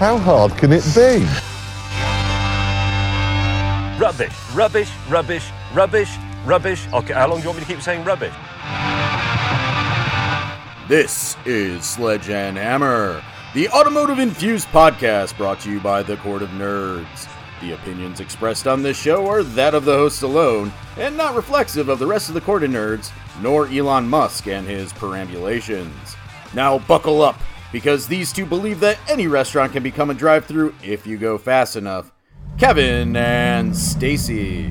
How hard can it be? Rubbish, rubbish, rubbish, rubbish, rubbish. Okay, how long do you want me to keep saying rubbish? This is Sledge and Hammer, the automotive infused podcast brought to you by the Court of Nerds. The opinions expressed on this show are that of the host alone, and not reflexive of the rest of the Court of Nerds, nor Elon Musk and his perambulations. Now buckle up, because these two believe that any restaurant can become a drive through if you go fast enough. Kevin and Stacey.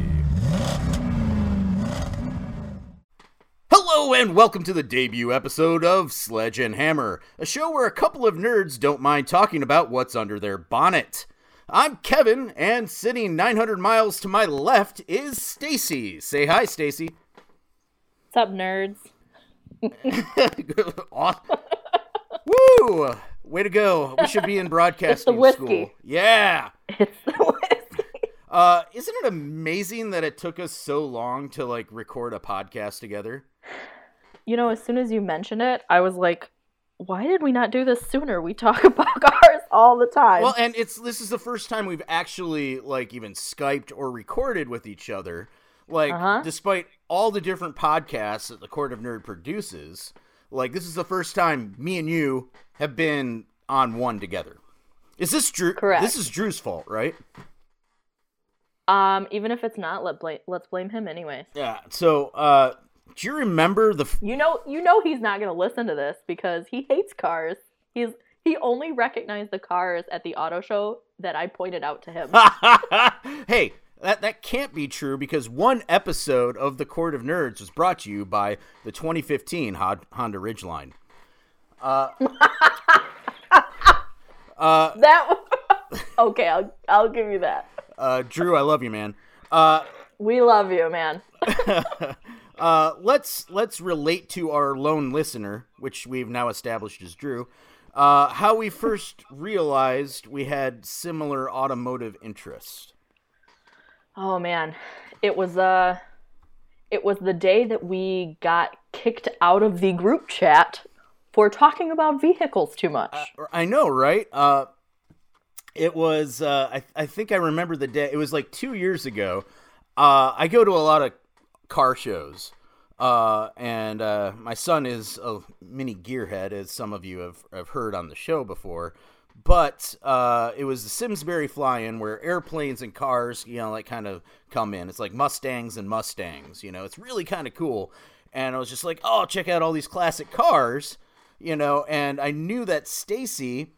Hello and welcome to the debut episode of Sledge and Hammer, a show where a couple of nerds don't mind talking about what's under their bonnet. I'm Kevin, and sitting 900 miles to my left is Stacey. Say hi, Stacey. What's up, nerds? Woo! Way to go. We should be in broadcasting school. Yeah. It's the whiskey. Uh, isn't it amazing that it took us so long to like record a podcast together? You know, as soon as you mentioned it, I was like, why did we not do this sooner? We talk about cars all the time. Well, and it's this is the first time we've actually like even Skyped or recorded with each other. Like, Uh-huh. despite all the different podcasts that the Court of Nerd produces, like this is the first time me and you have been on one together. Is this Drew? Correct. This is Drew's fault, right? um, even if it's not, let blame let's blame him anyways. Yeah. So, uh, do you remember the? F- You know, you know he's not gonna listen to this because he hates cars. He's he only recognized the cars at the auto show that I pointed out to him. hey, that that can't be true because one episode of the Court of Nerds was brought to you by the 2015 Honda Ridgeline. that okay, I'll I'll give you that. Uh, Drew, I love you, man. Uh, We love you, man. uh, let's let's relate to our lone listener, which we've now established as Drew. Uh, how we first realized we had similar automotive interests. Oh man, it was uh it was the day that we got kicked out of the group chat for talking about vehicles too much. I know, right? Uh, it was. Uh, I I think I remember the day. It was like two years ago. Uh, I go to a lot of car shows, uh, and uh, my son is a mini gearhead, as some of you have have heard on the show before. But uh, it was the Simsbury fly-in where airplanes and cars, you know, like kind of come in. It's like Mustangs and Mustangs. You know, it's really kind of cool. And I was just like, oh, check out all these classic cars you know, and I knew that Stacey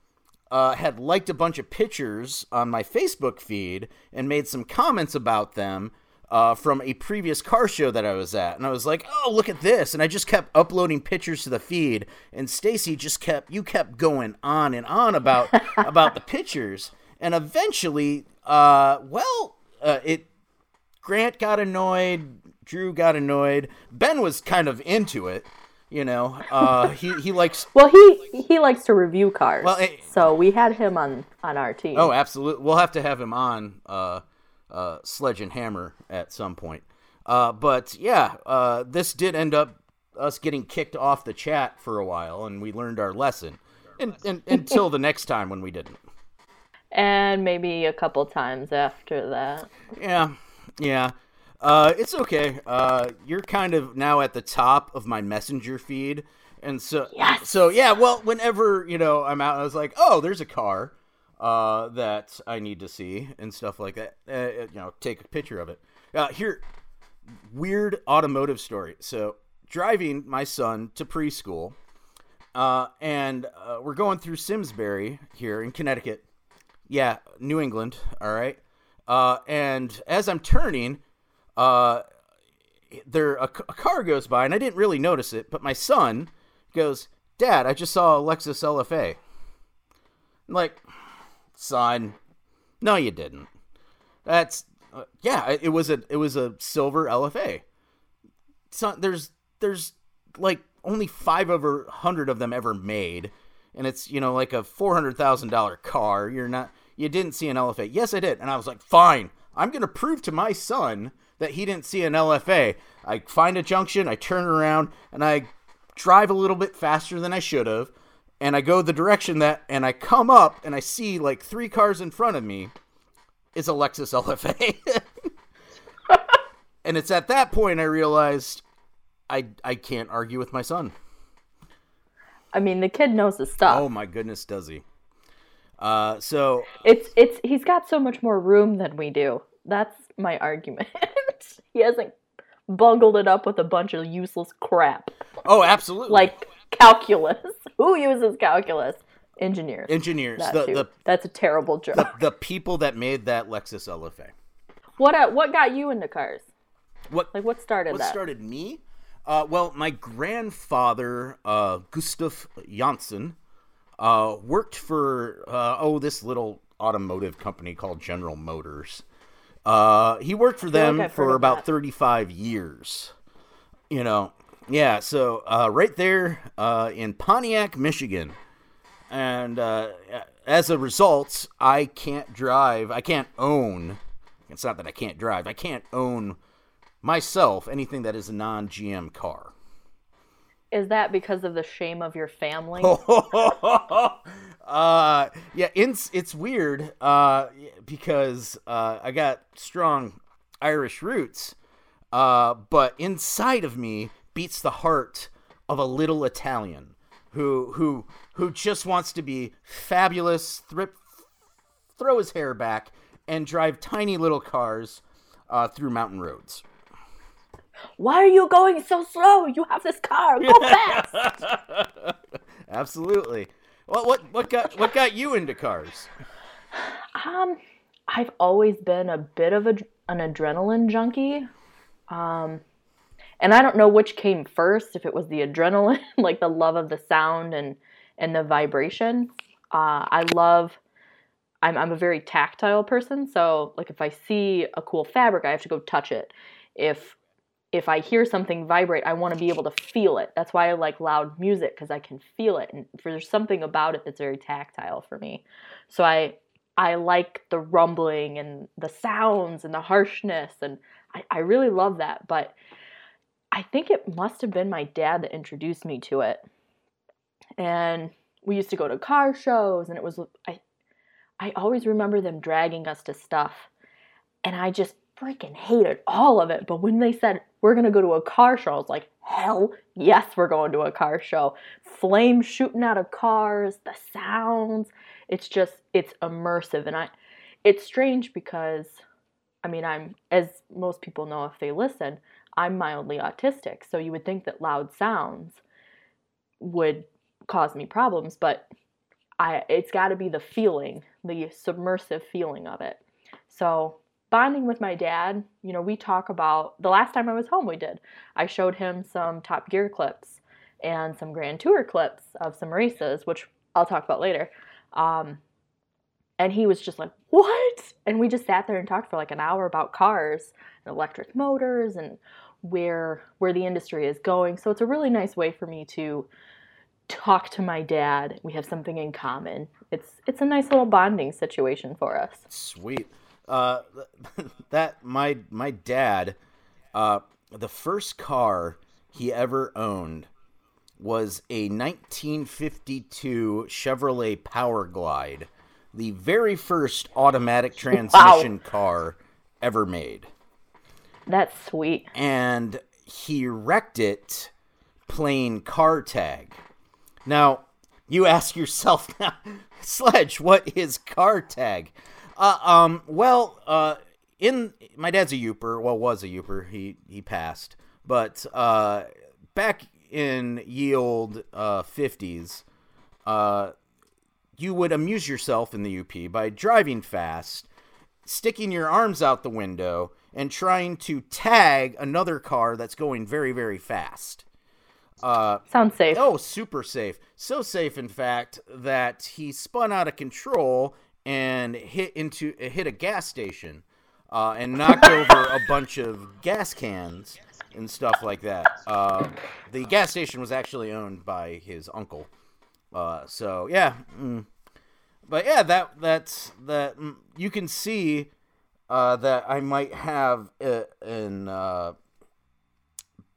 uh, had liked a bunch of pictures on my Facebook feed and made some comments about them uh, from a previous car show that I was at, and I was like, "Oh, look at this!" And I just kept uploading pictures to the feed, and Stacey just kept you kept going on and on about about the pictures, and eventually, uh, well, uh, it Grant got annoyed, Drew got annoyed, Ben was kind of into it. You know, uh, he he likes well, he he likes to review cars. Well, eh, so we had him on on our team. Oh, absolutely. We'll have to have him on uh, uh, Sledge and Hammer at some point. Uh, but yeah, uh, this did end up us getting kicked off the chat for a while, and we learned our lesson. And, and, until the next time when we didn't. and maybe a couple times after that. Yeah, yeah. Uh, it's okay. Uh, you're kind of now at the top of my messenger feed, and so Yes. so yeah. Well, whenever you know I'm out, I was like, oh, there's a car uh, that I need to see and stuff like that. Uh, you know, take a picture of it. Uh, here, weird automotive story. So driving my son to preschool, uh, and uh, we're going through Simsbury here in Connecticut. Yeah, New England. All right. Uh, and as I'm turning, uh, there a, a car goes by, and I didn't really notice it, but my son goes, "Dad, I just saw a Lexus LFA." I'm like, son, no, you didn't. That's uh, yeah, it was a it was a silver LFA. Son, there's there's like only five over hundred of them ever made, and it's you know like a four hundred thousand dollar car. You're not you didn't see an LFA. Yes, I did, and I was like, fine. I'm gonna prove to my son that he didn't see an LFA. I find a junction, I turn around, and I drive a little bit faster than I should have. And I go the direction that, and I come up and I see like three cars in front of me. It's a Lexus LFA. and it's at that point I realized I I can't argue with my son. I mean, the kid knows his stuff. Oh my goodness, does he? Uh, so It's it's he's got so much more room than we do. That's my argument. he hasn't bungled it up with a bunch of useless crap oh, absolutely. like calculus. Who uses calculus? Engineers. engineers, That the, the That's a terrible joke. the the people that made that Lexus LFA. what uh, what got you into cars? What Like what started what that? started me? Uh, well, my grandfather, uh, Gustav Janssen, uh, worked for uh, oh this little automotive company called General Motors. Uh, he worked for them I've for about that. 35 years. You know, yeah. So uh, right there uh, in Pontiac, Michigan, and uh, as a result, I can't drive. I can't own. It's not that I can't drive. I can't own myself anything that is a non-GM car. Is that because of the shame of your family? uh, yeah, it's it's weird uh, because uh, I got strong Irish roots, uh, but inside of me beats the heart of a little Italian who who who just wants to be fabulous, thrip, throw his hair back, and drive tiny little cars uh, through mountain roads. Why are you going so slow? You have this car. Go fast. Absolutely. What what what got what got you into cars? Um, I've always been a bit of a, an adrenaline junkie. Um, and I don't know which came first, if it was the adrenaline, like the love of the sound and and the vibration. Uh, I love. I'm I'm a very tactile person, so like if I see a cool fabric, I have to go touch it. If if I hear something vibrate, I want to be able to feel it. That's why I like loud music because I can feel it, and there's something about it that's very tactile for me. So I I like the rumbling and the sounds and the harshness, and I, I really love that. But I think it must have been my dad that introduced me to it. And we used to go to car shows, and it was I I always remember them dragging us to stuff, and I just freaking hated all of it. But when they said we're gonna go to a car show, I was like, hell yes, we're going to a car show. Flames shooting out of cars, the sounds. It's just it's immersive, and I. It's strange because, I mean, I'm as most people know if they listen, I'm mildly autistic, so you would think that loud sounds would cause me problems, but I it's got to be the feeling, the submersive feeling of it. So, bonding with my dad, you know, we talk about the last time I was home we did. I showed him some Top Gear clips and some Grand Tour clips of some races, which I'll talk about later. Um, and he was just like, "What?" And we just sat there and talked for like an hour about cars and electric motors and where where the industry is going. So it's a really nice way for me to talk to my dad. We have something in common. It's it's a nice little bonding situation for us. Sweet. Uh, that my my dad, uh, the first car he ever owned was a 1952 Chevrolet Powerglide, the very first automatic transmission car ever made, That's sweet. and he wrecked it playing car tag. Now, you ask yourself now, Sledge, what is car tag? Uh, um, well, uh, in my dad's a Yooper. Well, was a Yooper. He he passed, but uh, back in ye old uh, 50s, uh, you would amuse yourself in the UP by driving fast, sticking your arms out the window, and trying to tag another car that's going very very fast. Uh, Sounds safe. Oh, super safe. So safe, in fact, that he spun out of control and hit into hit a gas station uh, and knocked over a bunch of gas cans and stuff like that. Uh, the gas station was actually owned by his uncle. Uh, so yeah, mm. But yeah, that that's that. mm, You can see uh, that I might have uh, an uh,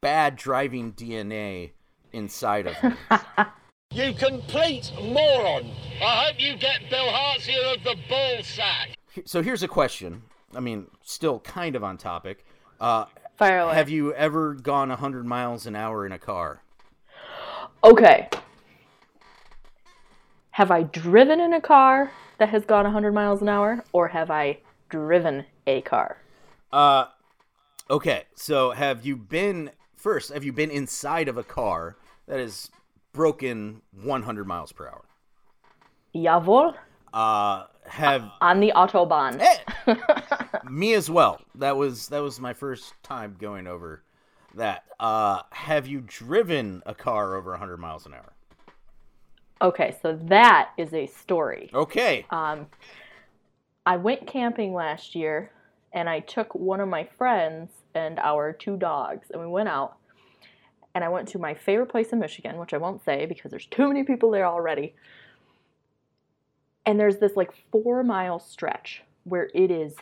bad driving DNA inside of me. You complete moron. I hope you get bilharzia of the ball sack. So here's a question. I mean, still kind of on topic. Uh, Fire away. have you ever gone 100 miles an hour in a car? Okay. Have I driven in a car that has gone 100 miles an hour, or have I driven a car? Uh, okay. So have you been first? Have you been inside of a car that is broken 100 miles per hour? Jawohl. Uh, have On the Autobahn. Eh, me as well. That was that was my first time going over that. Uh, have you driven a car over 100 miles an hour? Okay, so that is a story. Okay. Um, I went camping last year and I took one of my friends and our two dogs and we went out and I went to my favorite place in Michigan, which I won't say because there's too many people there already. And there's this like four mile stretch where it is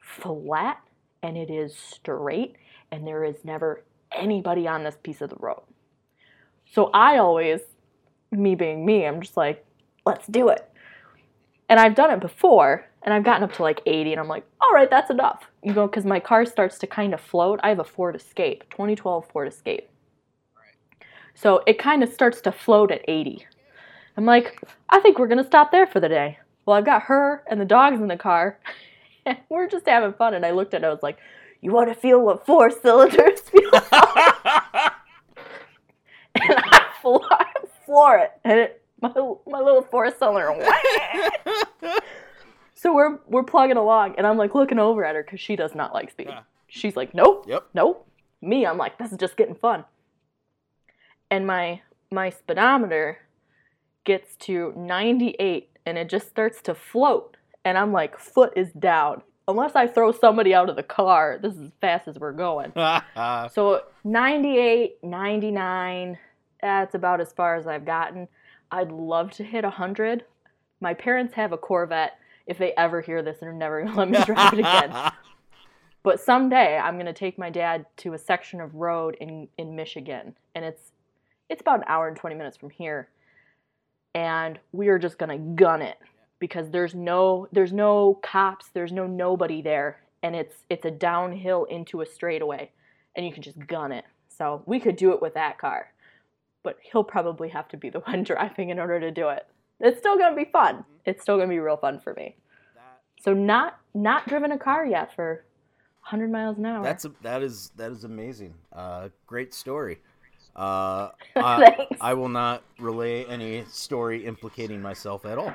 flat and it is straight and there is never anybody on this piece of the road. So I always, me being me, I'm just like, let's do it. And I've done it before, and I've gotten up to like 80, and I'm like, all right, that's enough. You know, because my car starts to kind of float. I have a Ford Escape, 2012 Ford Escape. So it kind of starts to float at 80. I'm like, I think we're going to stop there for the day. Well, I've got her and the dogs in the car, and we're just having fun. And I looked at it, I was like, you want to feel what four cylinders feel like? and I I floor it, and it, my, my little four cylinder. so we're we're plugging along, and I'm like looking over at her because she does not like speed. Yeah. She's like, nope, Yep. nope. Me, I'm like, this is just getting fun. And my my speedometer gets to 98, and it just starts to float, and I'm like, foot is down. Unless I throw somebody out of the car, this is as fast as we're going. So 98, 99, that's about as far as I've gotten. I'd love to hit 100. My parents have a Corvette. If they ever hear this, they're never going to let me drive it again. But someday I'm going to take my dad to a section of road in, in Michigan. And it's it's about an hour and 20 minutes from here. And we are just going to gun it because there's no there's no cops, there's no nobody there and it's it's a downhill into a straightaway and you can just gun it. So we could do it with that car. But he'll probably have to be the one driving in order to do it. It's still gonna be fun. It's still gonna be real fun for me. So not not driven a car yet for 100 miles an hour. That's a, that is that is amazing. Uh, great story. Uh, I. I will not relay any story implicating myself at all.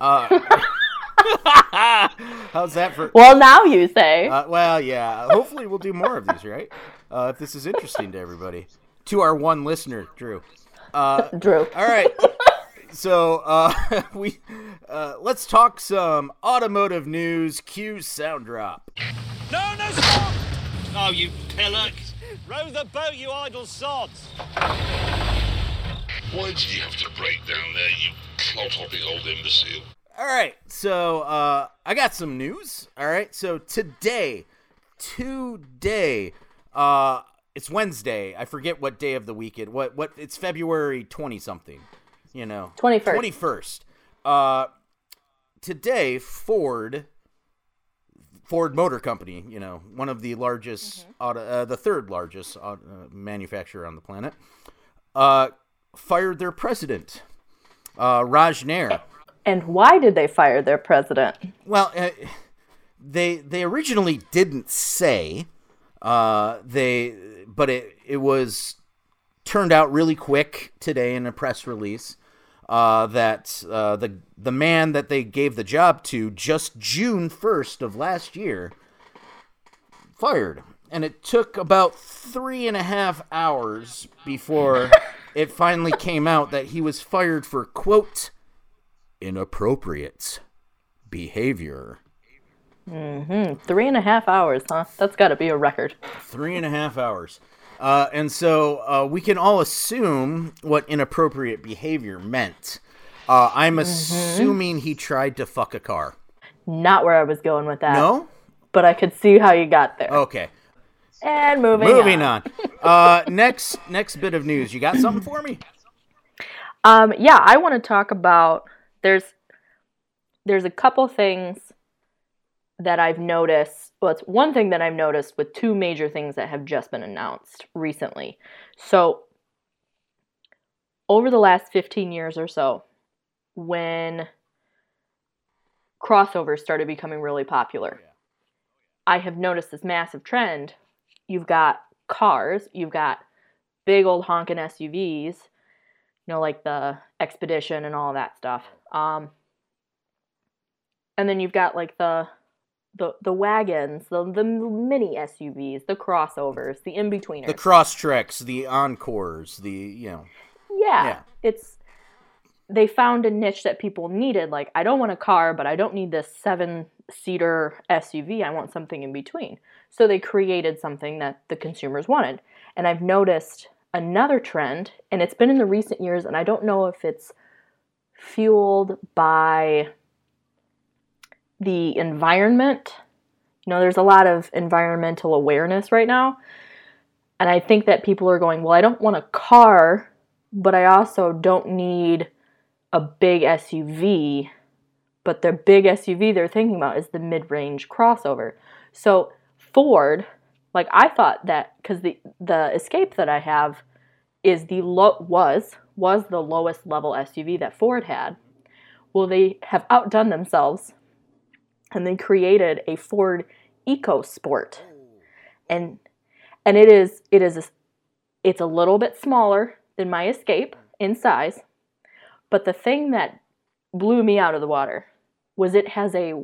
Uh, how's that for? well, now you say. Uh, well, yeah. Hopefully, we'll do more of these, right? Uh, if this is interesting to everybody, to our one listener, Drew. Uh, Drew. all right. So uh, we uh, let's talk some automotive news. Cue sound drop. No, no, stop! Oh, you pillock. Row the boat, you idle sods. Why did you have to break down there, you clod-hopping old imbecile? All right, so uh, I got some news. All right, so today, today, uh, it's Wednesday. I forget what day of the week it. What what? It's February twenty something. You know, 21st. Twenty first. Uh, today, Ford, Ford Motor Company. You know, one of the largest, auto, uh, the third largest auto, uh, manufacturer on the planet, uh, fired their president, uh, Raj Nair. And why did they fire their president? Well, uh, they they originally didn't say uh, they, but it it was turned out really quick today in a press release uh, that uh, the the man that they gave the job to just June first of last year fired, and it took about three and a half hours before it finally came out that he was fired for quote inappropriate behavior. Three and a half hours, huh? That's got to be a record. Three and a half hours. Uh, and so uh, we can all assume what inappropriate behavior meant. Uh, I'm assuming he tried to fuck a car. Not where I was going with that. No? But I could see how you got there. Okay. And moving, Moving on. on. Uh, next next bit of news. You got something for me? Um, yeah, I want to talk about there's there's a couple things that I've noticed. Well, it's one thing that I've noticed with two major things that have just been announced recently. So, over the last 15 years or so, when crossovers started becoming really popular, I have noticed this massive trend. You've got cars, you've got big old honking SUVs, you know, like the Expedition and all that stuff. Um, and then you've got like the the the wagons, the the mini SUVs, the crossovers, the in betweeners. The cross treks, the encores, the you know. yeah, yeah. it's they found a niche that people needed. Like, I don't want a car, but I don't need this seven seater SUV. I want something in between. So they created something that the consumers wanted. And I've noticed another trend, and it's been in the recent years, and I don't know if it's fueled by the environment. You know, there's a lot of environmental awareness right now. And I think that people are going, well, I don't want a car, but I also don't need a big SUV. But the big SUV they're thinking about is the mid range crossover. So, Ford, like I thought that because the, the Escape that I have is the low, was, was the lowest level SUV that Ford had. Well, they have outdone themselves and they created a Ford EcoSport, and and it is it is a, it's a little bit smaller than my Escape mm. in size, but the thing that blew me out of the water was it has a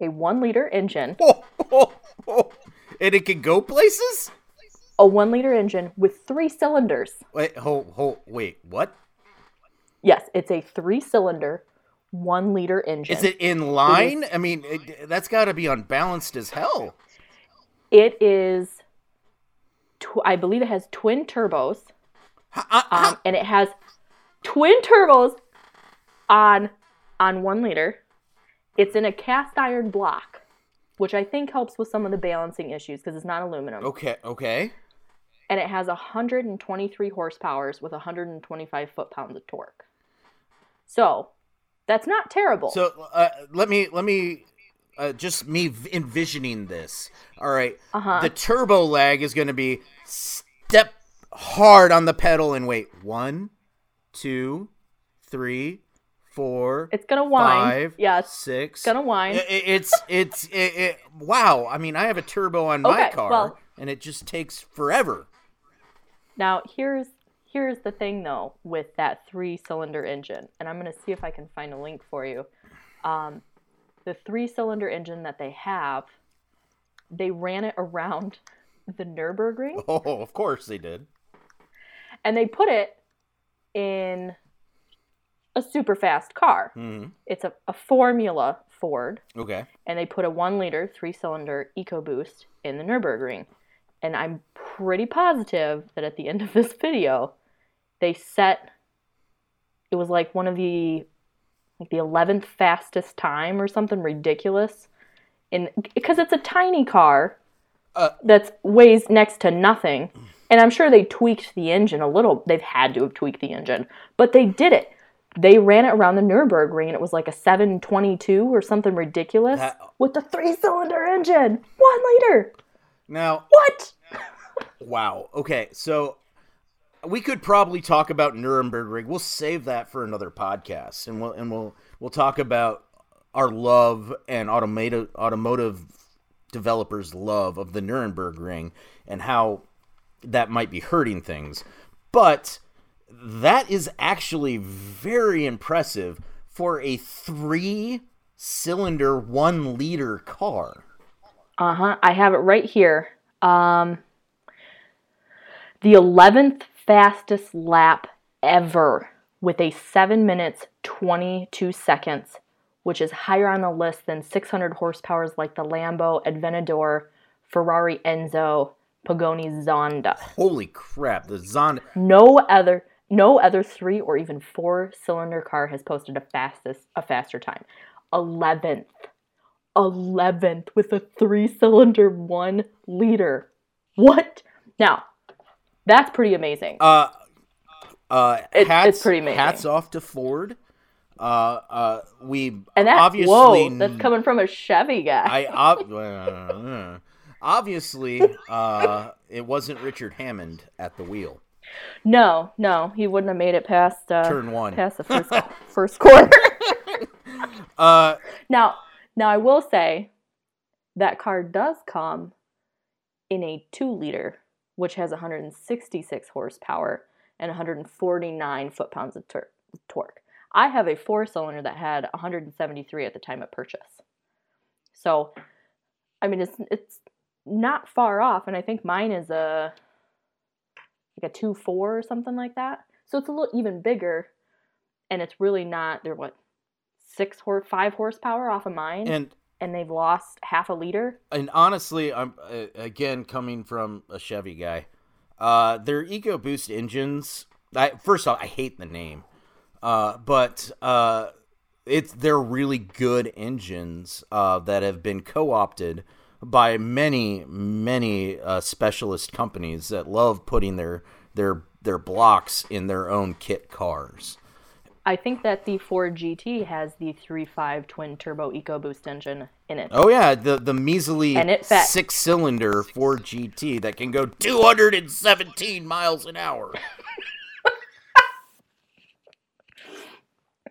a one liter engine, Oh, oh, oh. And it can go places? a one liter engine with three cylinders. Wait, hold, hold, wait, what? Yes, it's a three cylinder, one liter engine. Is it in line? I mean, it, that's got to be unbalanced as hell. It is. Tw- I believe it has twin turbos. Uh, um, and it has twin turbos on on one liter. It's in a cast iron block, which I think helps with some of the balancing issues because it's not aluminum. Okay, okay. And it has 123 horsepower with 125 foot pounds of torque. So that's not terrible. So uh, let me let me uh, just me envisioning this. All right, Uh-huh. the turbo lag is going to be step hard on the pedal and wait one, two, three, four. it's gonna whine. five, yes, six. gonna whine. I- I- it's it's it, it, wow. I mean, I have a turbo on my car, well- and it just takes forever. Now here's here's the thing though with that three cylinder engine, and I'm gonna see if I can find a link for you. Um, the three cylinder engine that they have, they ran it around the Nurburgring, Oh, of course they did. and they put it in a super fast car. hmm It's a, a Formula Ford, Okay. and they put a one liter three cylinder EcoBoost in the Nürburgring. And I'm pretty positive that at the end of this video, they set it was like one of the like the 11th fastest time or something ridiculous. In because it's a tiny car Uh, that weighs next to nothing. And i'm sure they tweaked the engine a little they've had to have tweaked the engine but they did it. They ran it around the nürburgring and it was like a 722 or something ridiculous That- with a three cylinder engine one liter. Now, what? Wow. Okay, so we could probably talk about Nuremberg. Ring. We'll save that for another podcast, and we'll and we'll we'll talk about our love and automotive automotive developers' love of the Nuremberg Ring and how that might be hurting things. But that is actually very impressive for a three-cylinder, one-liter car. Uh-huh. I have it right here. Um the 11th fastest lap ever with a 7 minutes 22 seconds, which is higher on the list than 600 horsepowers like the Lambo Aventador, Ferrari Enzo, Pagani Zonda. Holy crap! The Zonda. No other no other 3 or even 4 cylinder car has posted a fastest a faster time. 11th 11th with a three cylinder, one liter. What? Now, that's pretty amazing. Uh, Uh, It- hats, it's pretty amazing. Hats off to Ford. Uh, uh, we And that's obviously whoa, that's coming from a Chevy guy. I ob- uh, obviously uh, it wasn't Richard Hammond at the wheel. no, no, he wouldn't have made it past uh, Turn one. past the first first quarter. Uh, now, now I will say that car does come in a two liter, which has 166 horsepower and 149 foot pounds of tor- torque. I have a four cylinder that had 173 at the time of purchase. So, I mean, it's it's not far off, and I think mine is a like a two four or something like that. So it's a little even bigger, and it's really not. They're what six horse, five horsepower off of mine, and, and they've lost half a liter. and honestly, I'm again coming from a Chevy guy. Uh, their EcoBoost engines. I, first off, I hate the name, uh, but uh, it's they're really good engines uh, that have been co-opted by many many uh, specialist companies that love putting their their their blocks in their own kit cars. I think that the Ford GT has the 3.5 twin turbo EcoBoost engine in it. Oh yeah, the the measly And it fat- six cylinder Ford GT that can go 217 miles an hour.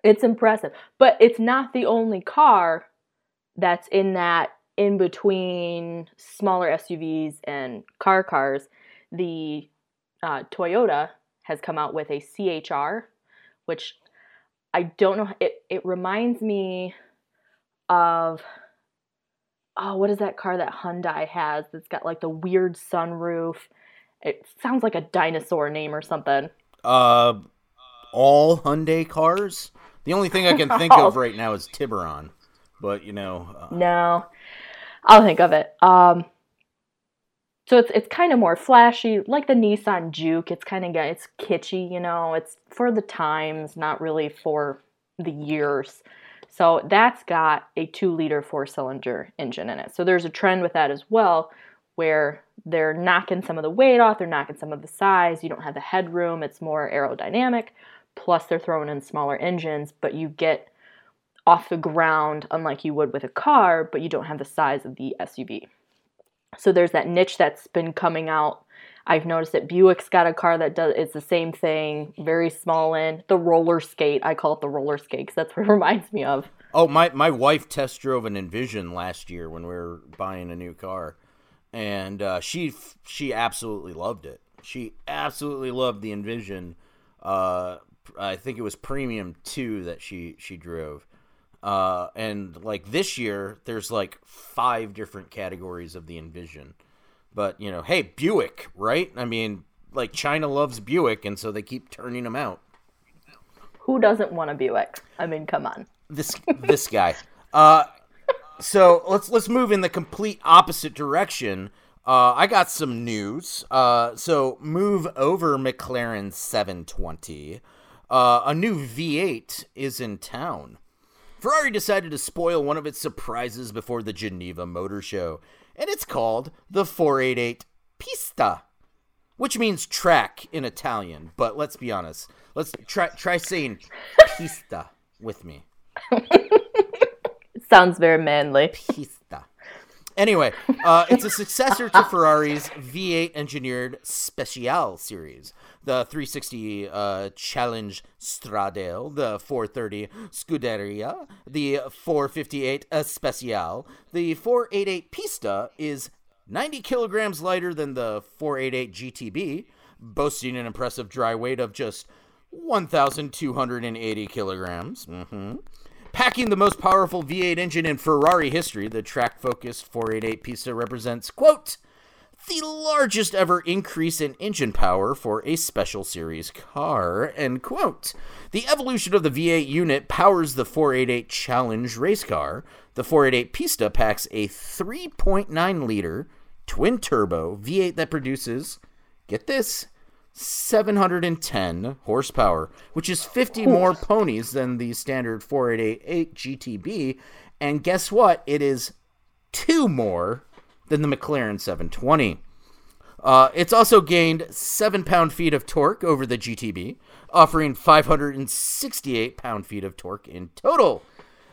It's impressive, but it's not the only car that's in that in between smaller SUVs and car cars. The uh, Toyota has come out with a CHR, which I don't know. It it reminds me of oh, what is that car that Hyundai has that's got like the weird sunroof? It sounds like a dinosaur name or something. Uh, all Hyundai cars. The only thing I can think of right now is Tiburon, but you know, uh, No, I'll think of it. Um, so it's it's kind of more flashy, like the Nissan Juke. It's kind of it's kitschy, you know. It's for the times, not really for the years. So that's got a two-liter four-cylinder engine in it. So there's a trend with that as well, where they're knocking some of the weight off, they're knocking some of the size. You don't have the headroom; it's more aerodynamic. Plus, they're throwing in smaller engines, but you get off the ground unlike you would with a car, but you don't have the size of the SUV. So there's that niche that's been coming out. I've noticed that Buick's got a car that does it's the same thing, very small in the roller skate. I call it the roller skate because that's what it reminds me of. oh my my wife test drove an Envision last year when we were buying a new car, and uh, she she absolutely loved it. She absolutely loved the Envision. Uh, I think it was Premium Two that she she drove. Uh, and like this year, there's like five different categories of the Envision. But you know, hey, Buick, right? I mean, like China loves Buick, and so they keep turning them out. Who doesn't want a Buick? I mean, come on. This this guy. Uh, so let's let's move in the complete opposite direction. Uh, I got some news. Uh, so move over McLaren 720. Uh, a new V8 is in town. Ferrari decided to spoil one of its surprises before the Geneva Motor Show, and it's called the 488 Pista, which means track in Italian. But let's be honest. Let's try try saying pista with me. Sounds very manly. Pista. Anyway, uh, it's a successor to Ferrari's V8 engineered Speciale series, the 360 uh, Challenge Stradale, the 430 Scuderia, the 458 Especial. The 488 Pista is 90 kilograms lighter than the 488 GTB, boasting an impressive dry weight of just 1,280 kilograms. hmm Packing the most powerful V8 engine in Ferrari history, the track focused 488 Pista represents, quote, the largest ever increase in engine power for a special series car, end quote. The evolution of the V8 unit powers the 488 Challenge race car. The 488 Pista packs a 3.9 liter twin turbo V8 that produces, get this, 710 horsepower, which is 50 more ponies than the standard 488 GTB. And guess what? It is two more than the McLaren 720. Uh, it's also gained 7 pound feet of torque over the GTB, offering 568 pound feet of torque in total.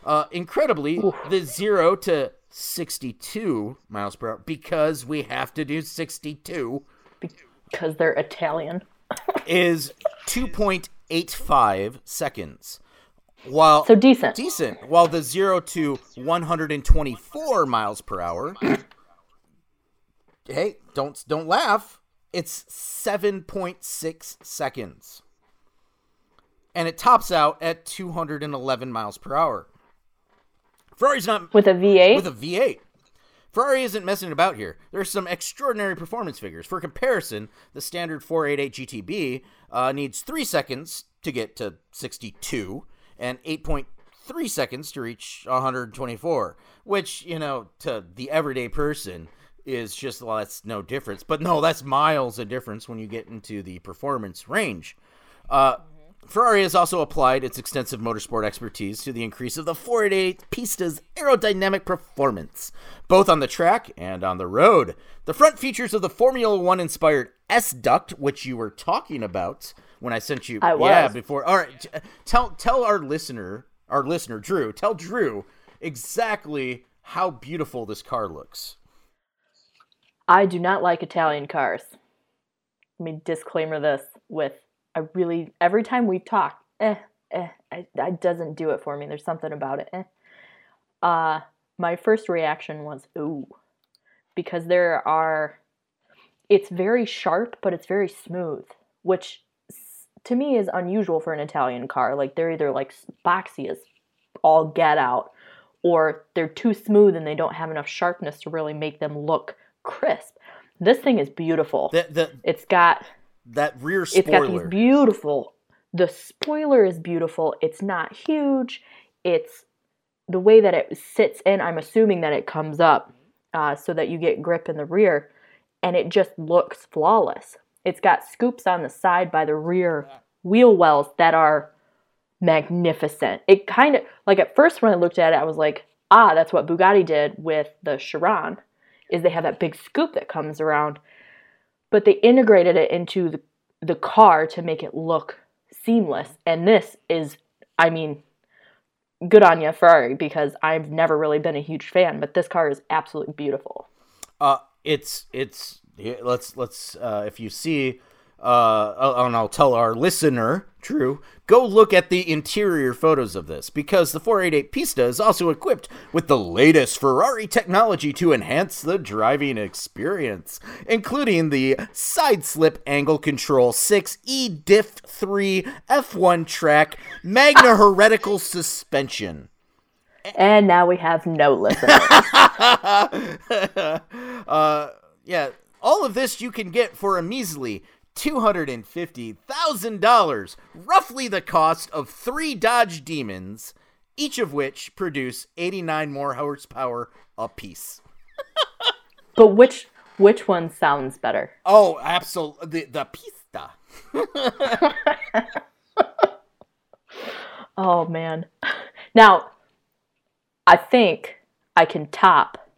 Uh, incredibly, the 0 to 62 miles per hour, because we have to do 62, because they're Italian. is 2.85 seconds. While So decent. decent. While the 0 to 124 miles per hour Hey, don't don't laugh. It's 7.6 seconds. And it tops out at 211 miles per hour. Ferrari's not With a V8? with a V8. Ferrari isn't messing about here. There's some extraordinary performance figures. For comparison, the standard 488 GTB uh, needs 3 seconds to get to 62 and 8.3 seconds to reach 124, which, you know, to the everyday person is just, well, that's no difference. But no, that's miles of difference when you get into the performance range. Uh, Ferrari has also applied its extensive motorsport expertise to the increase of the 488 Pista's aerodynamic performance, both on the track and on the road. The front features of the Formula One inspired S duct, which you were talking about when I sent you. I Yeah, before. All right, uh, tell tell our listener, our listener Drew, tell Drew exactly how beautiful this car looks. I do not like Italian cars. Let me disclaimer this with I really every time we talk, eh, eh, I, doesn't do it for me. There's something about it. Eh. Uh, my first reaction was ooh, because there are. It's very sharp, but it's very smooth, which to me is unusual for an Italian car. Like they're either like boxy as all get out, or they're too smooth and they don't have enough sharpness to really make them look crisp. This thing is beautiful. The, the It's got that rear spoiler. it's got these beautiful. The spoiler is beautiful. It's not huge. It's the way that it sits in. I'm assuming that it comes up uh, so that you get grip in the rear, and it just looks flawless. It's got scoops on the side by the rear wheel wells that are magnificent. It kind of like at first when I looked at it, I was like, ah, that's what Bugatti did with the Chiron, is they have that big scoop that comes around, but they integrated it into the the car to make it look seamless. And this is, I mean, good on you, Ferrari, because I've never really been a huge fan, but this car is absolutely beautiful. Uh, it's it's let's let's uh, if you see uh, oh, and I'll tell our listener, Drew, go look at the interior photos of this because the 488 Pista is also equipped with the latest Ferrari technology to enhance the driving experience, including the side slip angle control 6 E Diff 3 F1-Trac Magna heretical suspension. And now we have no listeners. uh, yeah, all of this you can get for a measly $250,000, roughly the cost of three Dodge Demons, each of which produce 89 more horsepower apiece. but which which one sounds better? Oh, absolutely. The, the Pista. Oh man. Now, I think I can top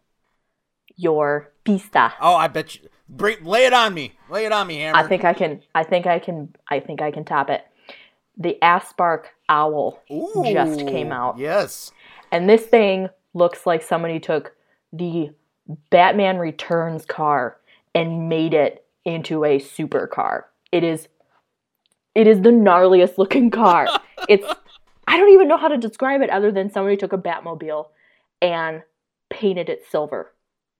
your pista. Oh, I bet you. Bring, lay it on me. Lay it on me, Hammer. I think I can I think I can I think I can top it. The Aspark Owl just came out. Yes. And this thing looks like somebody took the Batman Returns car and made it into a supercar. It is it is the gnarliest looking car. it's I don't even know how to describe it other than somebody took a Batmobile and painted it silver.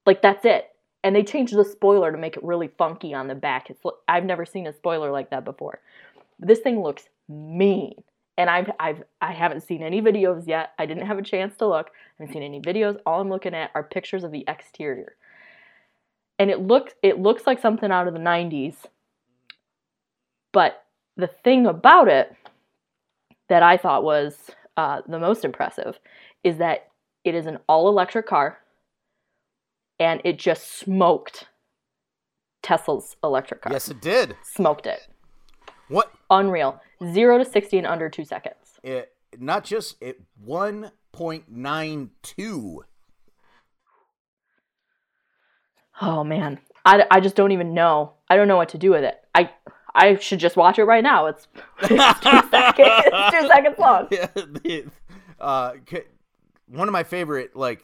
Like that's it. And they changed the spoiler to make it really funky on the back. It's I've never seen a spoiler like that before. This thing looks mean. And I've I've I haven't seen any videos yet. I didn't have a chance to look. I haven't seen any videos. All I'm looking at are pictures of the exterior. And it looks it looks like something out of the 90s. But the thing about it that I thought was uh, the most impressive is that it is an all electric car and it just smoked Tesla's electric car. Yes, it did. Smoked it. What? Unreal. Zero to 60 in under two seconds. It, not just it. 1.92. Oh man. I, I just don't even know. I don't know what to do with it. I I should just watch it right now. It's, it's two seconds. It's two seconds long. Yeah, uh, one of my favorite like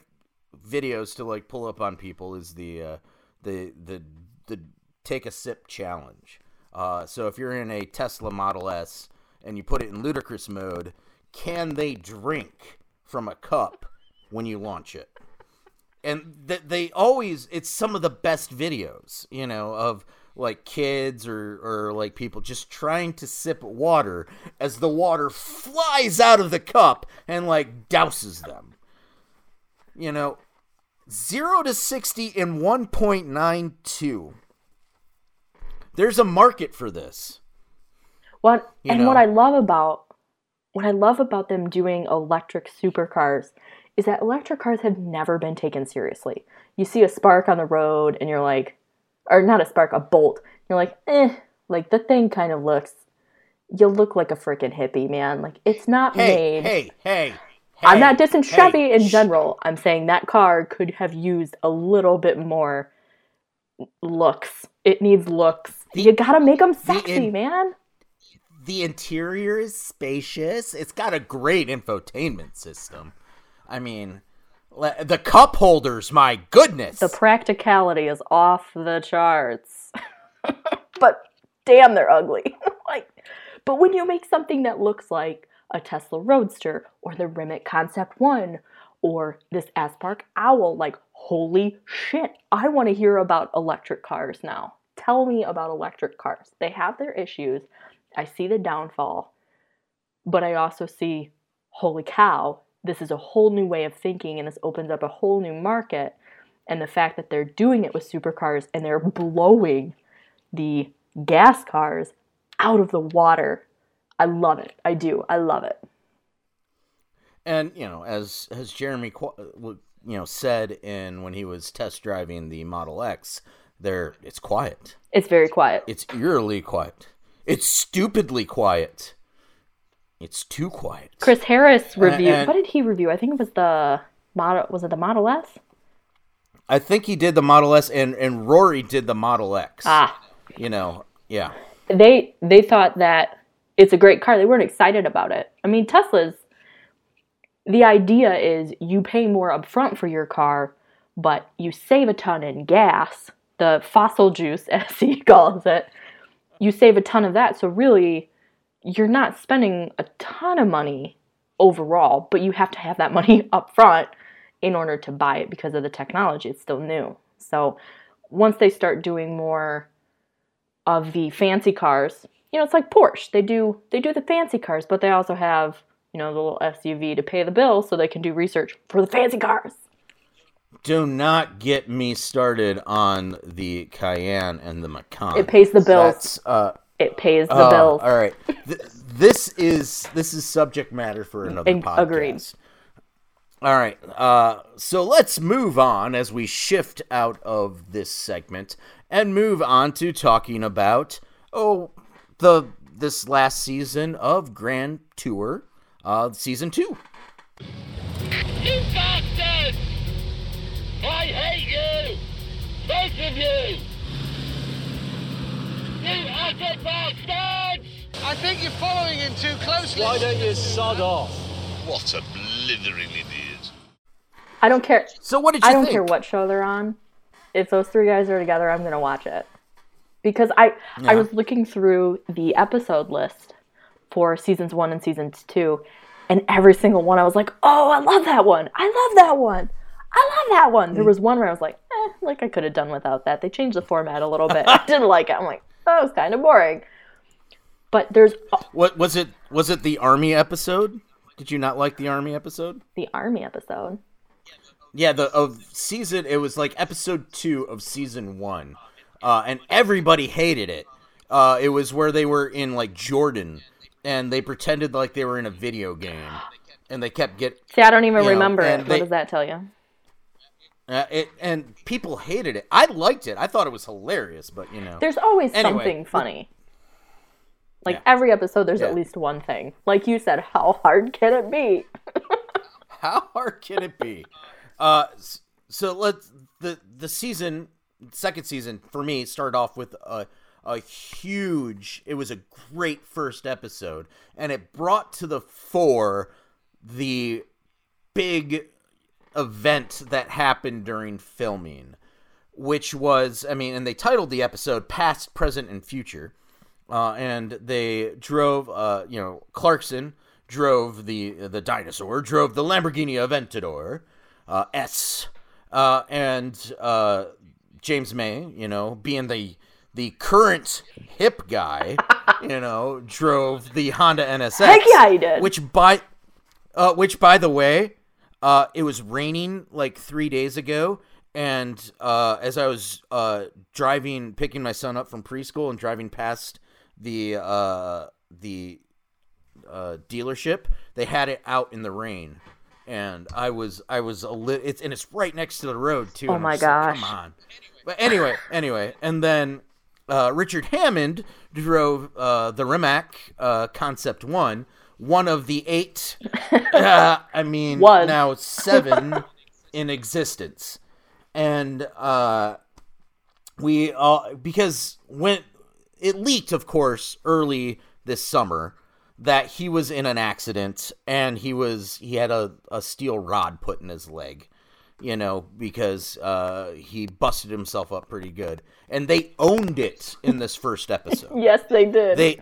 videos to like pull up on people is the uh, the the the take a sip challenge. Uh, so if you're in a Tesla Model S and you put it in ludicrous mode, can they drink from a cup when you launch it? And th- they always it's some of the best videos, you know, of like kids or or like people just trying to sip water as the water flies out of the cup and like douses them. You know, 0 to 60 in 1.92. There's a market for this. What You and what. I love about what I love about them doing electric supercars is that electric cars have never been taken seriously. You see a spark on the road and you're like or not a spark, a bolt. You're like, "Eh, like the thing kind of looks you look like a freaking hippie, man. Like it's not Hey, made hey, hey. I'm not dissing hey, Chevy in sh- general. I'm saying that car could have used a little bit more looks. It needs looks. The- you gotta make them sexy, in- man. The interior is spacious. It's got a great infotainment system. I mean, le- the cup holders, my goodness. The practicality is off the charts. but damn, they're ugly. like, but when you make something that looks like a Tesla Roadster or the Rimac Concept One or this Spark Owl, like, holy shit! I want to hear about electric cars now. Tell me about electric cars. They have their issues. I see the downfall, but I also see, holy cow, this is a whole new way of thinking and this opens up a whole new market and the fact that they're doing it with supercars and they're blowing the gas cars out of the water. I love it. I do. I love it. And you know, as as Jeremy you know said in when he was test driving the Model X, there it's quiet. It's very quiet. It's eerily quiet. It's stupidly quiet. It's too quiet. Chris Harris reviewed. and- what did he review? I think it was the model. Was it the Model S? I think he did the Model S, and and Rory did the Model X. Ah, You know, yeah. they they thought that it's a great car. They weren't excited about it. I mean, Tesla's the idea is you pay more upfront for your car, but you save a ton in gas, the fossil juice as he calls it. You save a ton of that, so really you're not spending a ton of money overall, but you have to have that money up front in order to buy it because of the technology. It's still new. So once they start doing more of the fancy cars. You know, it's like Porsche. They do they do the fancy cars, but they also have, you know, the little SUV to pay the bill so they can do research for the fancy cars. Do not get me started on the Cayenne and the Macan. It pays the bills. Uh, It pays the oh, bills. All right. Th- this is this is subject matter for another Ag- podcast. agreed. All right. Uh, so let's move on as we shift out of this segment and move on to talking about oh the this last season of Grand Tour, uh, season two. You bastards! I hate you! Both of you! You utter bastards! I think you're following him too closely. Why don't you sod off? What a blithering idiot. I don't care. So what did you I don't think? care what show they're on. If those three guys are together, I'm gonna watch it. Because I I was looking through the episode list for seasons one and seasons two, and every single one I was like, oh, I love that one. I love that one. I love that one. Mm. There was one where I was like, eh, like I could have done without that. They changed the format a little bit. I didn't like it. I'm like, that was kind of boring. But there's What was it? Was it the army episode? Did you not like the army episode? the army episode. Yeah, the of season. It was like episode two of season one, uh, and everybody hated it. Uh, it was where they were in like Jordan, and they pretended like they were in a video game, and they kept get See, I don't even You know, remember it. What they- does that tell you? uh, it, and people hated it. I liked it. I thought it was hilarious, but you know, There's always Anyway, something funny. Like Yeah. every episode, there's Yeah. at least one thing. Like you said, how hard can it be? how hard can it be? Uh, so let's the the season second season for me started off with a a huge. It was a great first episode, and it brought to the fore the big event that happened during filming, which was, I mean, and they titled the episode "Past, Present, and Future," uh, and they drove, uh, you know, Clarkson drove the the dinosaur, drove the Lamborghini Aventador uh, S, uh, and uh, James May, you know, being the the current hip guy, you know, drove the Honda NSX. Heck yeah, he did. Which by, uh, which by the way, uh, it was raining like three days ago, and uh, as I was uh driving, picking my son up from preschool and driving past the uh the uh dealership, they had it out in the rain. And I was, I was a little. It's and it's right next to the road too. Oh my just like, gosh. Come on. But anyway, anyway, and then uh, Richard Hammond drove uh, the Rimac uh, Concept One, one of the eight. uh, I mean, Was. now seven in existence, and uh, we uh, because when it leaked, of course, early this summer that he was in an accident and he was he had a, a steel rod put in his leg you know, because uh, he busted himself up pretty good, and they owned it in this first episode. yes, they did. They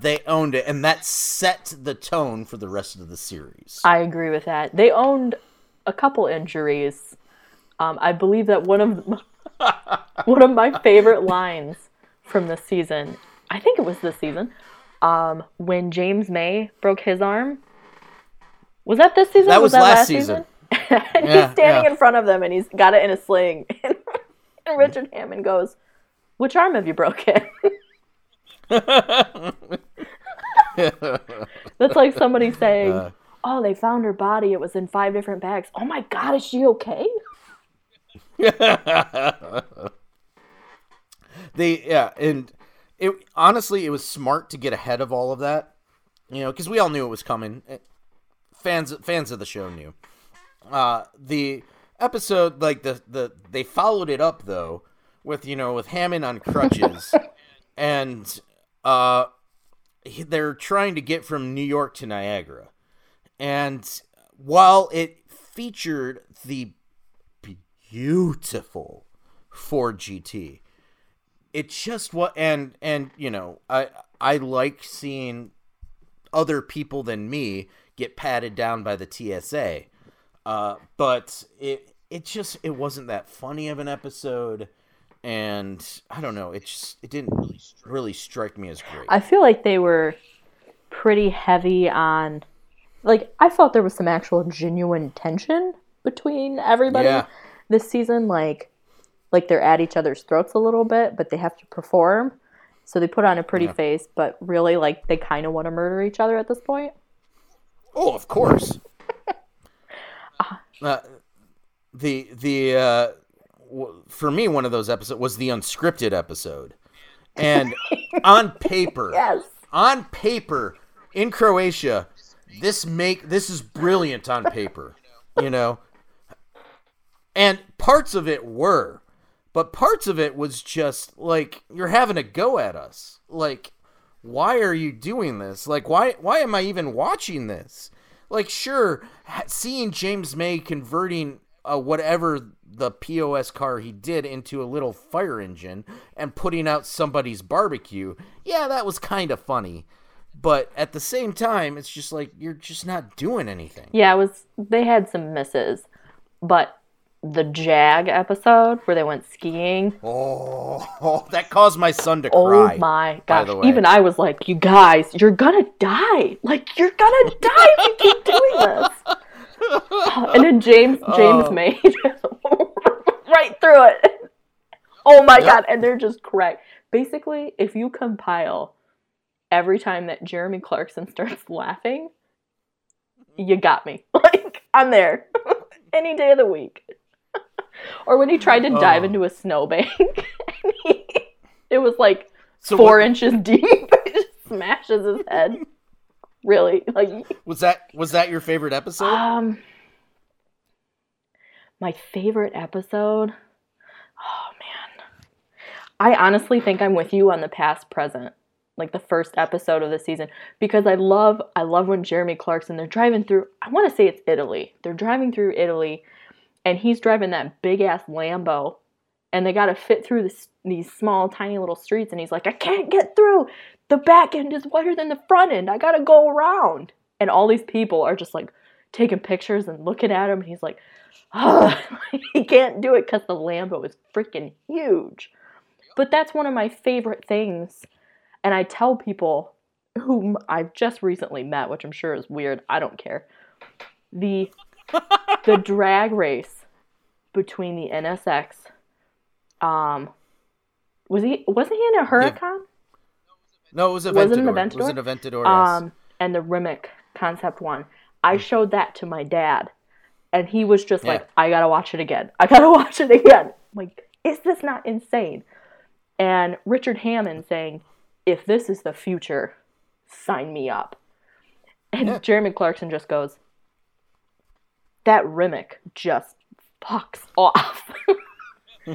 they owned it, and that set the tone for the rest of the series. I agree with that. They owned a couple injuries. Um, I believe that one of one of my favorite lines from this season, I think it was this season, um, when James May broke his arm. Was that this season? That was that last season. and Yeah, he's standing yeah. in front of them, and he's got it in a sling. and Richard Hammond goes, "Which arm have you broken?" That's like somebody saying, Uh. "Oh, they found her body. It was in five different bags. Oh my God, is she okay?" they yeah, and it honestly it was smart to get ahead of all of that, you know, because we all knew it was coming. Eh, Fans fans of the show knew. Uh, the episode like the the they followed it up though with you know with Hammond on crutches, and uh, they're trying to get from New York to Niagara, and while it featured the beautiful Ford GT, it just what and and you know I I like seeing other people than me get patted down by the TSA. Uh, but it it just it wasn't that funny of an episode, and I don't know. It just it didn't really really strike me as great. I feel like they were pretty heavy on, like I felt there was some actual genuine tension between everybody Yeah. this season. Like, like they're at each other's throats a little bit, but they have to perform. So they put on a pretty Yeah. face, but really, like they kind of want to murder each other at this point. Oh, of course. uh, the the uh, w- for me one of those episodes was the unscripted episode, and on paper, Yes. on paper in Croatia, this make this is brilliant on paper, you know. And parts of it were, but parts of it was just like you're having a go at us. Like why are you doing this? Like why why am I even watching this? Like sure, seeing James May converting uh, whatever the POS car he did into a little fire engine and putting out somebody's barbecue. Yeah, that was kind of funny. But at the same time, it's just like you're just not doing anything. Yeah, it was. They had some misses, but the Jag episode where they went skiing. Oh, that caused my son to Oh cry. Oh my gosh! Even I was like, "You guys, you're gonna die! Like you're gonna die if you keep doing this." and then James James Oh. made right through it. Oh my god! And they're just correct. Basically, if you compile every time that Jeremy Clarkson starts laughing, you got me. Like I'm there any day of the week. Or when he tried to dive Oh. into a snowbank, he, it was like So four what- inches deep. it just smashes his head. Really, like Was that was that your favorite episode? um, my favorite episode. Oh man, I honestly think I'm with you on the past present, like the first episode of the season, because I love I love when Jeremy Clarkson they're driving through. I want to say it's Italy. They're driving through Italy, and he's driving that big ass Lambo, and they got to fit through this, these small tiny little streets, and he's like, I can't get through. The back end is wider than the front end. I gotta go around, and all these people are just like taking pictures and looking at him, and he's like, oh, he can't do it because the Lambo is freaking huge. But that's one of my favorite things. And I tell people whom I've just recently met, which I'm sure is weird. I don't care. The the drag race between the NSX. Um, was he wasn't he in a Huracan? No, it was Aventador. Was it an It was Aventador? an Aventador. yes. Um, and the Rimac Concept One. I showed that to my dad, and he was just like, "I gotta watch it again. I gotta watch it again." I'm like, is this not insane? And Richard Hammond saying, "If this is the future, sign me up." And Jeremy Clarkson just goes, "That Rimac just fucks off."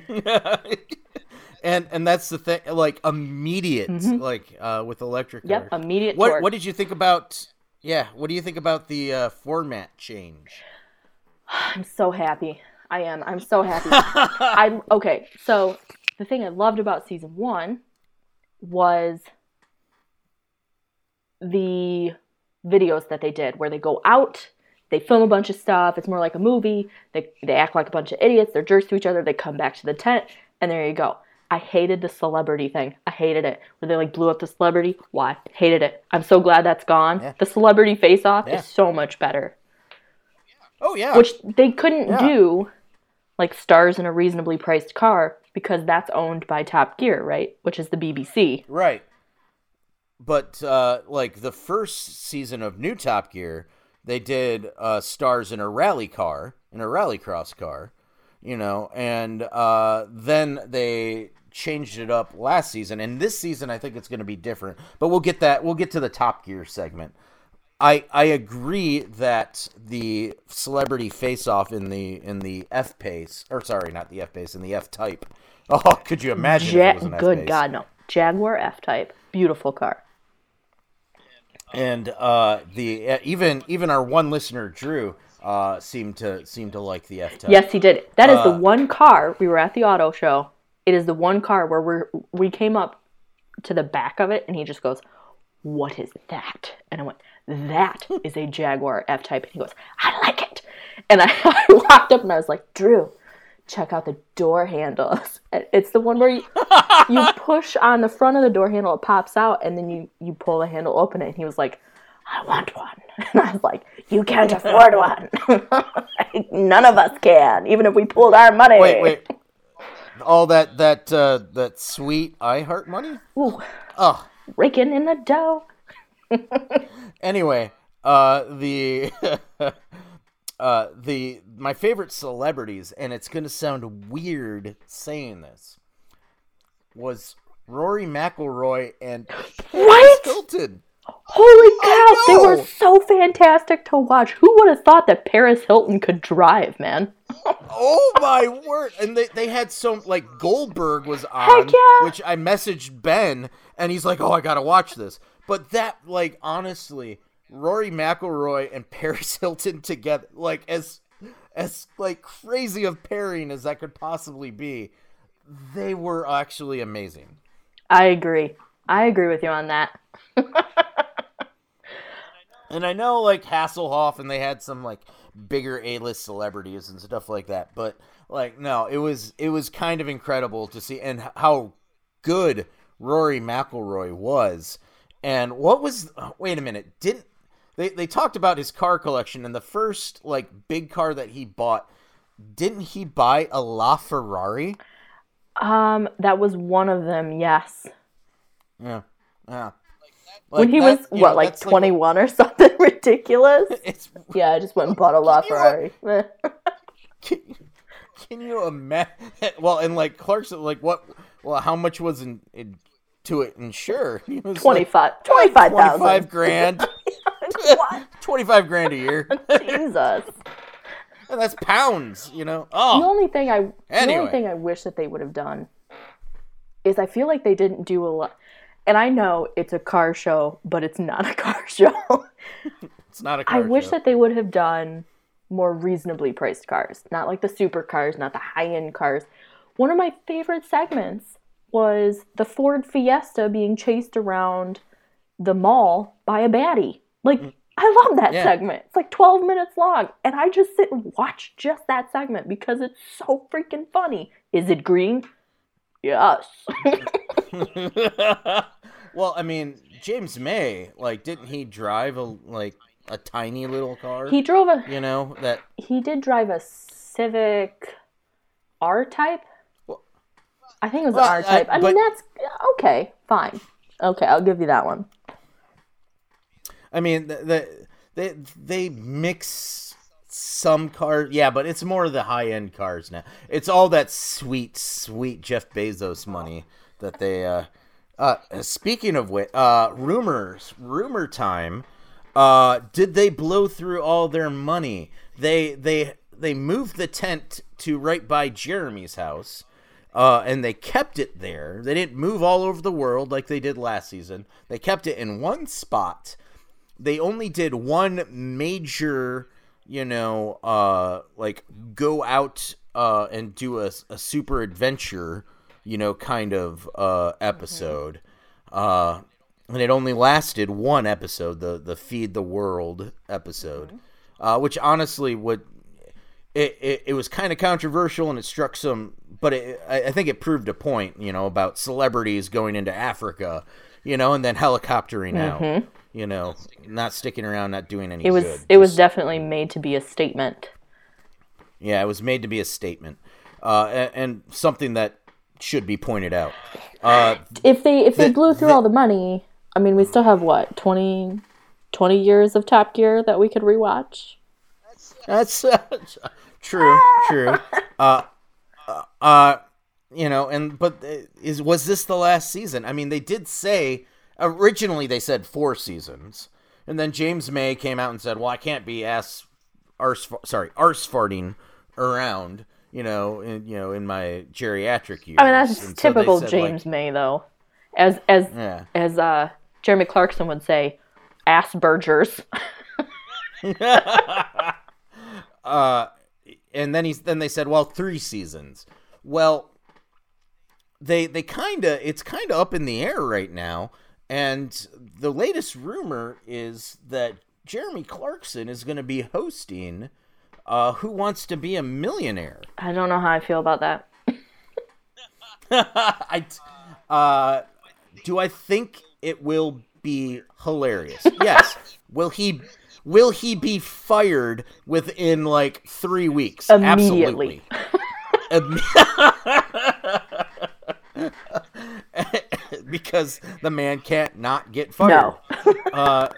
and and that's the thing, like immediate, like uh, with electric. Mm-hmm. yep, cars. immediate What torque. what did you think about? Yeah, what do you think about the uh, format change? I'm so happy. I am. I'm so happy. I'm okay. So the thing I loved about season one was the videos that they did, where they go out, they film a bunch of stuff. It's more like a movie. They they act like a bunch of idiots. They're jerks to each other. They come back to the tent, and there you go. I hated the celebrity thing. I hated it. Where they like blew up the celebrity. Why? Hated it. I'm so glad that's gone. Yeah. The celebrity face off Yeah. is so much better Oh yeah, which they couldn't Yeah. do like stars in a reasonably priced car because that's owned by Top Gear, right? Which is the BBC. right. But uh, like the first season of New Top Gear, they did uh, stars in a rally car, in a rallycross car, you know, and uh, then they changed it up last season, and this season I think it's going to be different. But we'll get that. We'll get to the Top Gear segment. I I agree that the celebrity face off in the in the F pace or sorry not the F pace in the F type. Oh, could you imagine? Ja- good F-Pace? God, no. Jaguar F Type, beautiful car. And uh, the uh, even even our one listener Drew uh, seemed to seemed to like the F type. Yes, he did. That is Uh, the one car. We were at the auto show. It is the one car where we're we came up to the back of it, and he just goes, "What is that?" And I went, "That is a Jaguar F Type." And he goes, "I like it." And I, I walked up and I was like, "Drew, check out the door handles." It's the one where you, you push on the front of the door handle, it pops out, and then you you pull the handle, open it. And he was like, "I want one," and I was like, "You can't afford one. None of us can, even if we pulled our money." Wait, wait. All that that uh, that sweet I heart money. Ooh, Oh, raking in the dough. anyway, uh, the uh, the my favorite celebrities, and it's gonna sound weird saying this, was Rory McIlroy and What? Hilton. Holy cow! They were so fantastic to watch. Who would have thought that Paris Hilton could drive, man? Oh my word! And they, they had some like Goldberg was on, yeah. which I messaged Ben, and he's like, "Oh, I gotta watch this." But that, like, honestly, Rory McIlroy and Paris Hilton together, like as as like crazy of pairing as that could possibly be, they were actually amazing. I agree. I agree with you on that. And I know like Hasselhoff and they had some like bigger A-list celebrities and stuff like that, but like no, it was it was kind of incredible to see and how good Rory McIlroy was. And what was oh, wait a minute, didn't they they talked about his car collection and the first like big car that he bought didn't he buy a LaFerrari? Um, that was one of them. Yes, Yeah. Yeah. when he that- was what, know, like twenty one or something ridiculous. it's yeah, I just went and bought a LaFerrari. Can, can you imagine? Well, and like Clarkson, like what? Well, how much was in, in to it insure? He was Twenty like, five, twenty five Twenty-five thousand. grand. What? Twenty-five grand a year, Jesus. and that's pounds. You know. Oh. The only thing I, the only thing I wish that they would have done is I feel like they didn't do a lot. And I know it's a car show, but it's not a car show. It's not a I car wish show. that they would have done more reasonably priced cars, not like the supercars, not the high end cars. One of my favorite segments was the Ford Fiesta being chased around the mall by a baddie. Like, mm. I love that Yeah. segment. It's like 12 minutes long, and I just sit and watch just that segment because it's so freaking funny. Is it green? Yes. well, I mean, James May, like, didn't he drive a like a tiny little car? he drove a you know that. he did drive a Civic R type. Well- I think it was Well, R type. I, I- but- mean, that's okay, fine. Okay, I'll give you that one. I mean, the, the they they mix some cars, yeah, but it's more of the high end cars now. It's all that sweet, sweet Jeff Bezos money that they. uh uh, speaking of which, uh, rumors, rumor time. Uh, did they blow through all their money? They they they moved the tent to right by Jeremy's house, uh, and they kept it there. They didn't move all over the world like they did last season. They kept it in one spot. They only did one major, you know, uh, like go out uh, and do a, a super adventure, you know, kind of uh, episode. Uh, and it only lasted one episode, the the feed the world episode, uh, which honestly would it, it, it was kind of controversial and it struck some, but it, I, I think it proved a point, you know, about celebrities going into Africa, you know, and then helicoptering out, you know, not sticking around, not doing any. It was good. it was Just- definitely made to be a statement. yeah, it was made to be a statement, uh, and, and something that should be pointed out. Uh, If they if they The- blew through the- all the money, I mean, we still have what 20, 20 years of Top Gear that we could rewatch. That's uh, true, true. Uh, uh, uh, you know, and but uh, is was this the last season? I mean, they did say originally they said four seasons, and then James May came out and said, "Well, I can't be ass arse sorry arse farting around." You know, in, you know, in my geriatric years. I mean, that's And so typical said, James like, May, though. As as yeah. as uh, Jeremy Clarkson would say, Asperger's. uh, and then he's then they said, well, three seasons. Well, they they kind of it's kind of up in the air right now, and the latest rumor is that Jeremy Clarkson is going to be hosting uh, Who Wants to Be a Millionaire. I don't know how I feel about that. I uh, do I think it will be hilarious? Yes. will he? Will he be fired within like three weeks? Immediately. Absolutely. Because the man can't not get fired. No, Uh,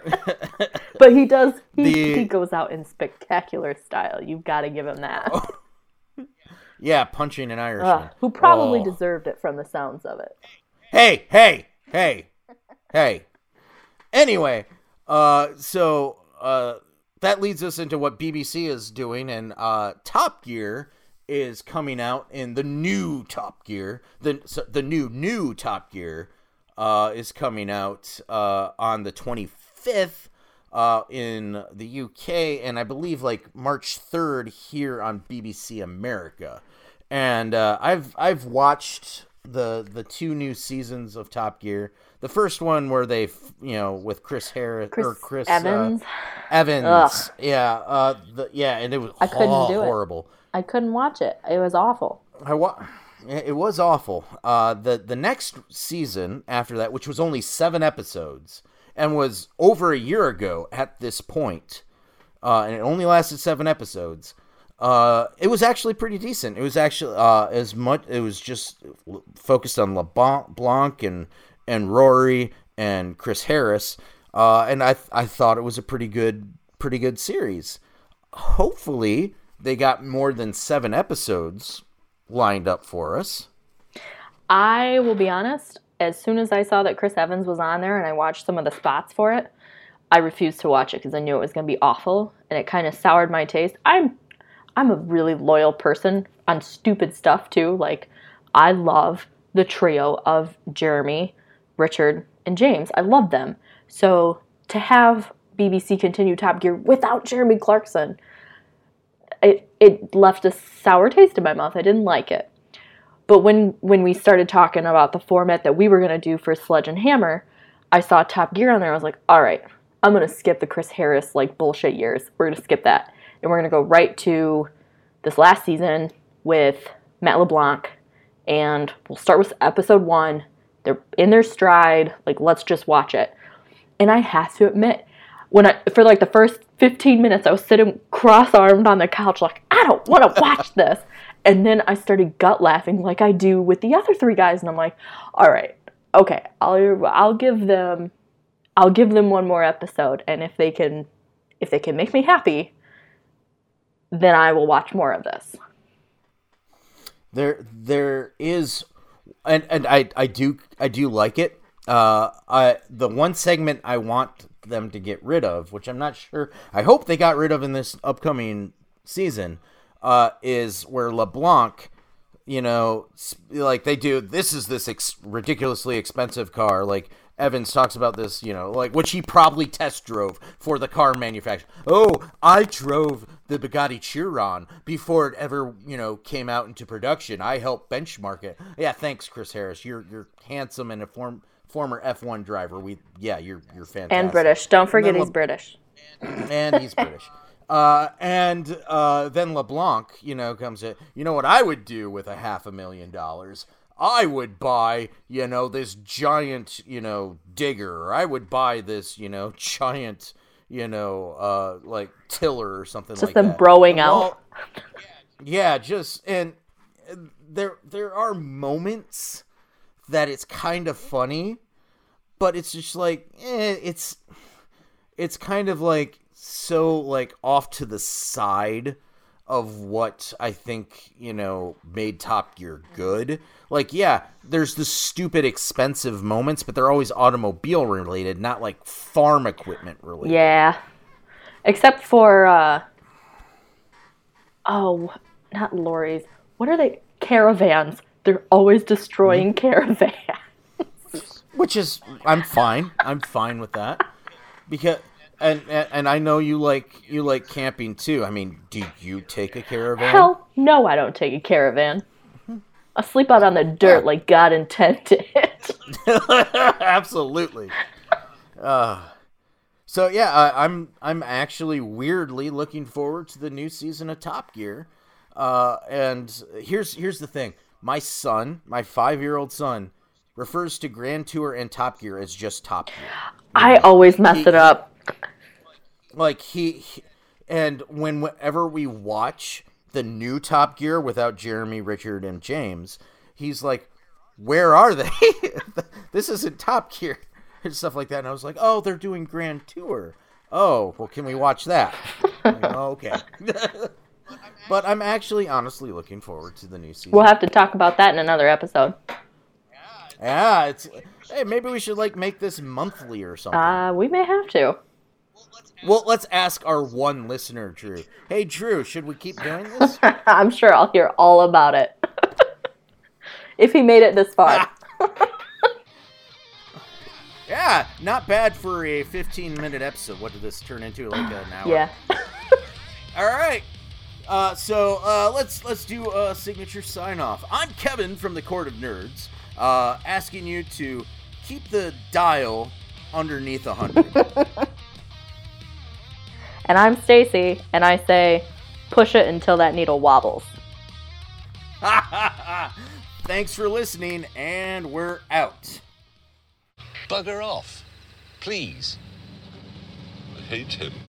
but he does. He, The- he goes out in spectacular style. You've got to give him that. yeah, punching an Irishman. Ugh, who probably Oh. deserved it from the sounds of it. hey, hey, hey, hey. Anyway, uh, so uh, that leads us into what BBC is doing, and uh, Top Gear is coming out in the new Top Gear. The the new new Top Gear uh, is coming out uh, on the twenty fifth. Uh, in the UK, and I believe like March third here on BBC America, and uh, I've I've watched the the two new seasons of Top Gear. The first one where they, you know, with Chris Harris Chris, or Chris uh, Evans. Evans, Ugh. yeah, uh, the, yeah, and it was I couldn't oh, do it. horrible. I couldn't watch it. It was awful. I wa- it was awful. Uh, the the next season after that, which was only seven episodes and was over a year ago at this point, uh, and it only lasted seven episodes. Uh, it was actually pretty decent. It was actually uh, as much. It was just focused on LeBlanc and and Rory and Chris Harris, uh, and I I thought it was a pretty good pretty good series. Hopefully, they got more than seven episodes lined up for us. I will be honest. As soon as I saw that Chris Evans was on there and I watched some of the spots for it, I refused to watch it because I knew it was going to be awful and it kind of soured my taste. I'm I'm a really loyal person on stupid stuff too. Like I love the trio of Jeremy, Richard, and James. I love them. So to have BBC continue Top Gear without Jeremy Clarkson, it it left a sour taste in my mouth. I didn't like it. But when when we started talking about the format that we were going to do for Sledge and Hammer, I saw Top Gear on there. I was like, all right, I'm going to skip the Chris Harris like bullshit years. We're going to skip that. And we're going to go right to this last season with Matt LeBlanc. And we'll start with episode one. They're in their stride. Like, let's just watch it. And I have to admit, when I, for like the first 15 minutes, I was sitting cross armed on the couch, like, I don't want to watch this. And then I started gut laughing like I do with the other three guys. And I'm like, all right, okay, I'll, I'll give them I'll give them one more episode, and if they can, if they can make me happy, then I will watch more of this. There, there is, and and I I do I do like it. Uh, I the one segment I want them to get rid of, which I'm not sure. I hope they got rid of in this upcoming season, uh, is where LeBlanc you know, like they do. This is this ex- ridiculously expensive car. Like Evans talks about this, you know, like which he probably test drove for the car manufacturer. Oh, I drove the Bugatti Chiron before it ever, you know, came out into production. I helped benchmark it. Yeah, thanks, Chris Harris. You're you're handsome and a form, former F1 driver. We yeah, you're you're fantastic. And British. Don't forget he's Le- British. And he's British. Uh, and uh, then LeBlanc, you know, comes in. You know what I would do with a half a million dollars? I would buy, you know, this giant, you know, digger. I would buy this, you know, giant, you know, uh, like tiller or something just like them that. broing well, out. Yeah, just and there there are moments that it's kind of funny, but it's just like eh, it's it's kind of like so like off to the side of what I think, you know, made Top Gear good. Like, yeah, there's the stupid expensive moments, but they're always automobile related, not like farm equipment related. Yeah. Except for uh Oh, not lorries. What are they? Caravans. They're always destroying mm-hmm. caravans. Which is I'm fine. I'm fine with that. Because and, and, and I know you like you like camping too. I mean, do you take a caravan? Hell, no, I don't take a caravan. I sleep out on the dirt like God intended. Absolutely. Uh, so yeah, I, I'm I'm actually weirdly looking forward to the new season of Top Gear. Uh, and here's here's the thing: my son, my five year old son, refers to Grand Tour and Top Gear as just Top Gear. I always mess he, it up like he, he and whenever we watch the new Top Gear without Jeremy, Richard, and James, he's like, "Where are they? this isn't Top Gear." And stuff like that. And I was like, "Oh, they're doing Grand Tour. Oh, well, can we watch that?" like, oh, okay. but I'm actually honestly looking forward to the new season. We'll have to talk about that in another episode. Yeah, it's hey, maybe we should like make this monthly or something. Uh, we may have to. Well, let's ask our one listener, Drew. Hey, Drew, should we keep doing this? I'm sure I'll hear all about it. if he made it this far. yeah, not bad for a 15 minute episode. What did this turn into? Like an hour? Yeah. all right. Uh, so uh, let's let's do a signature sign off. I'm Kevin from the Court of Nerds, uh, asking you to keep the dial underneath a 100. And I'm Stacey, and I say, push it until that needle wobbles. Thanks for listening, and we're out. Bugger off. Please. I hate him.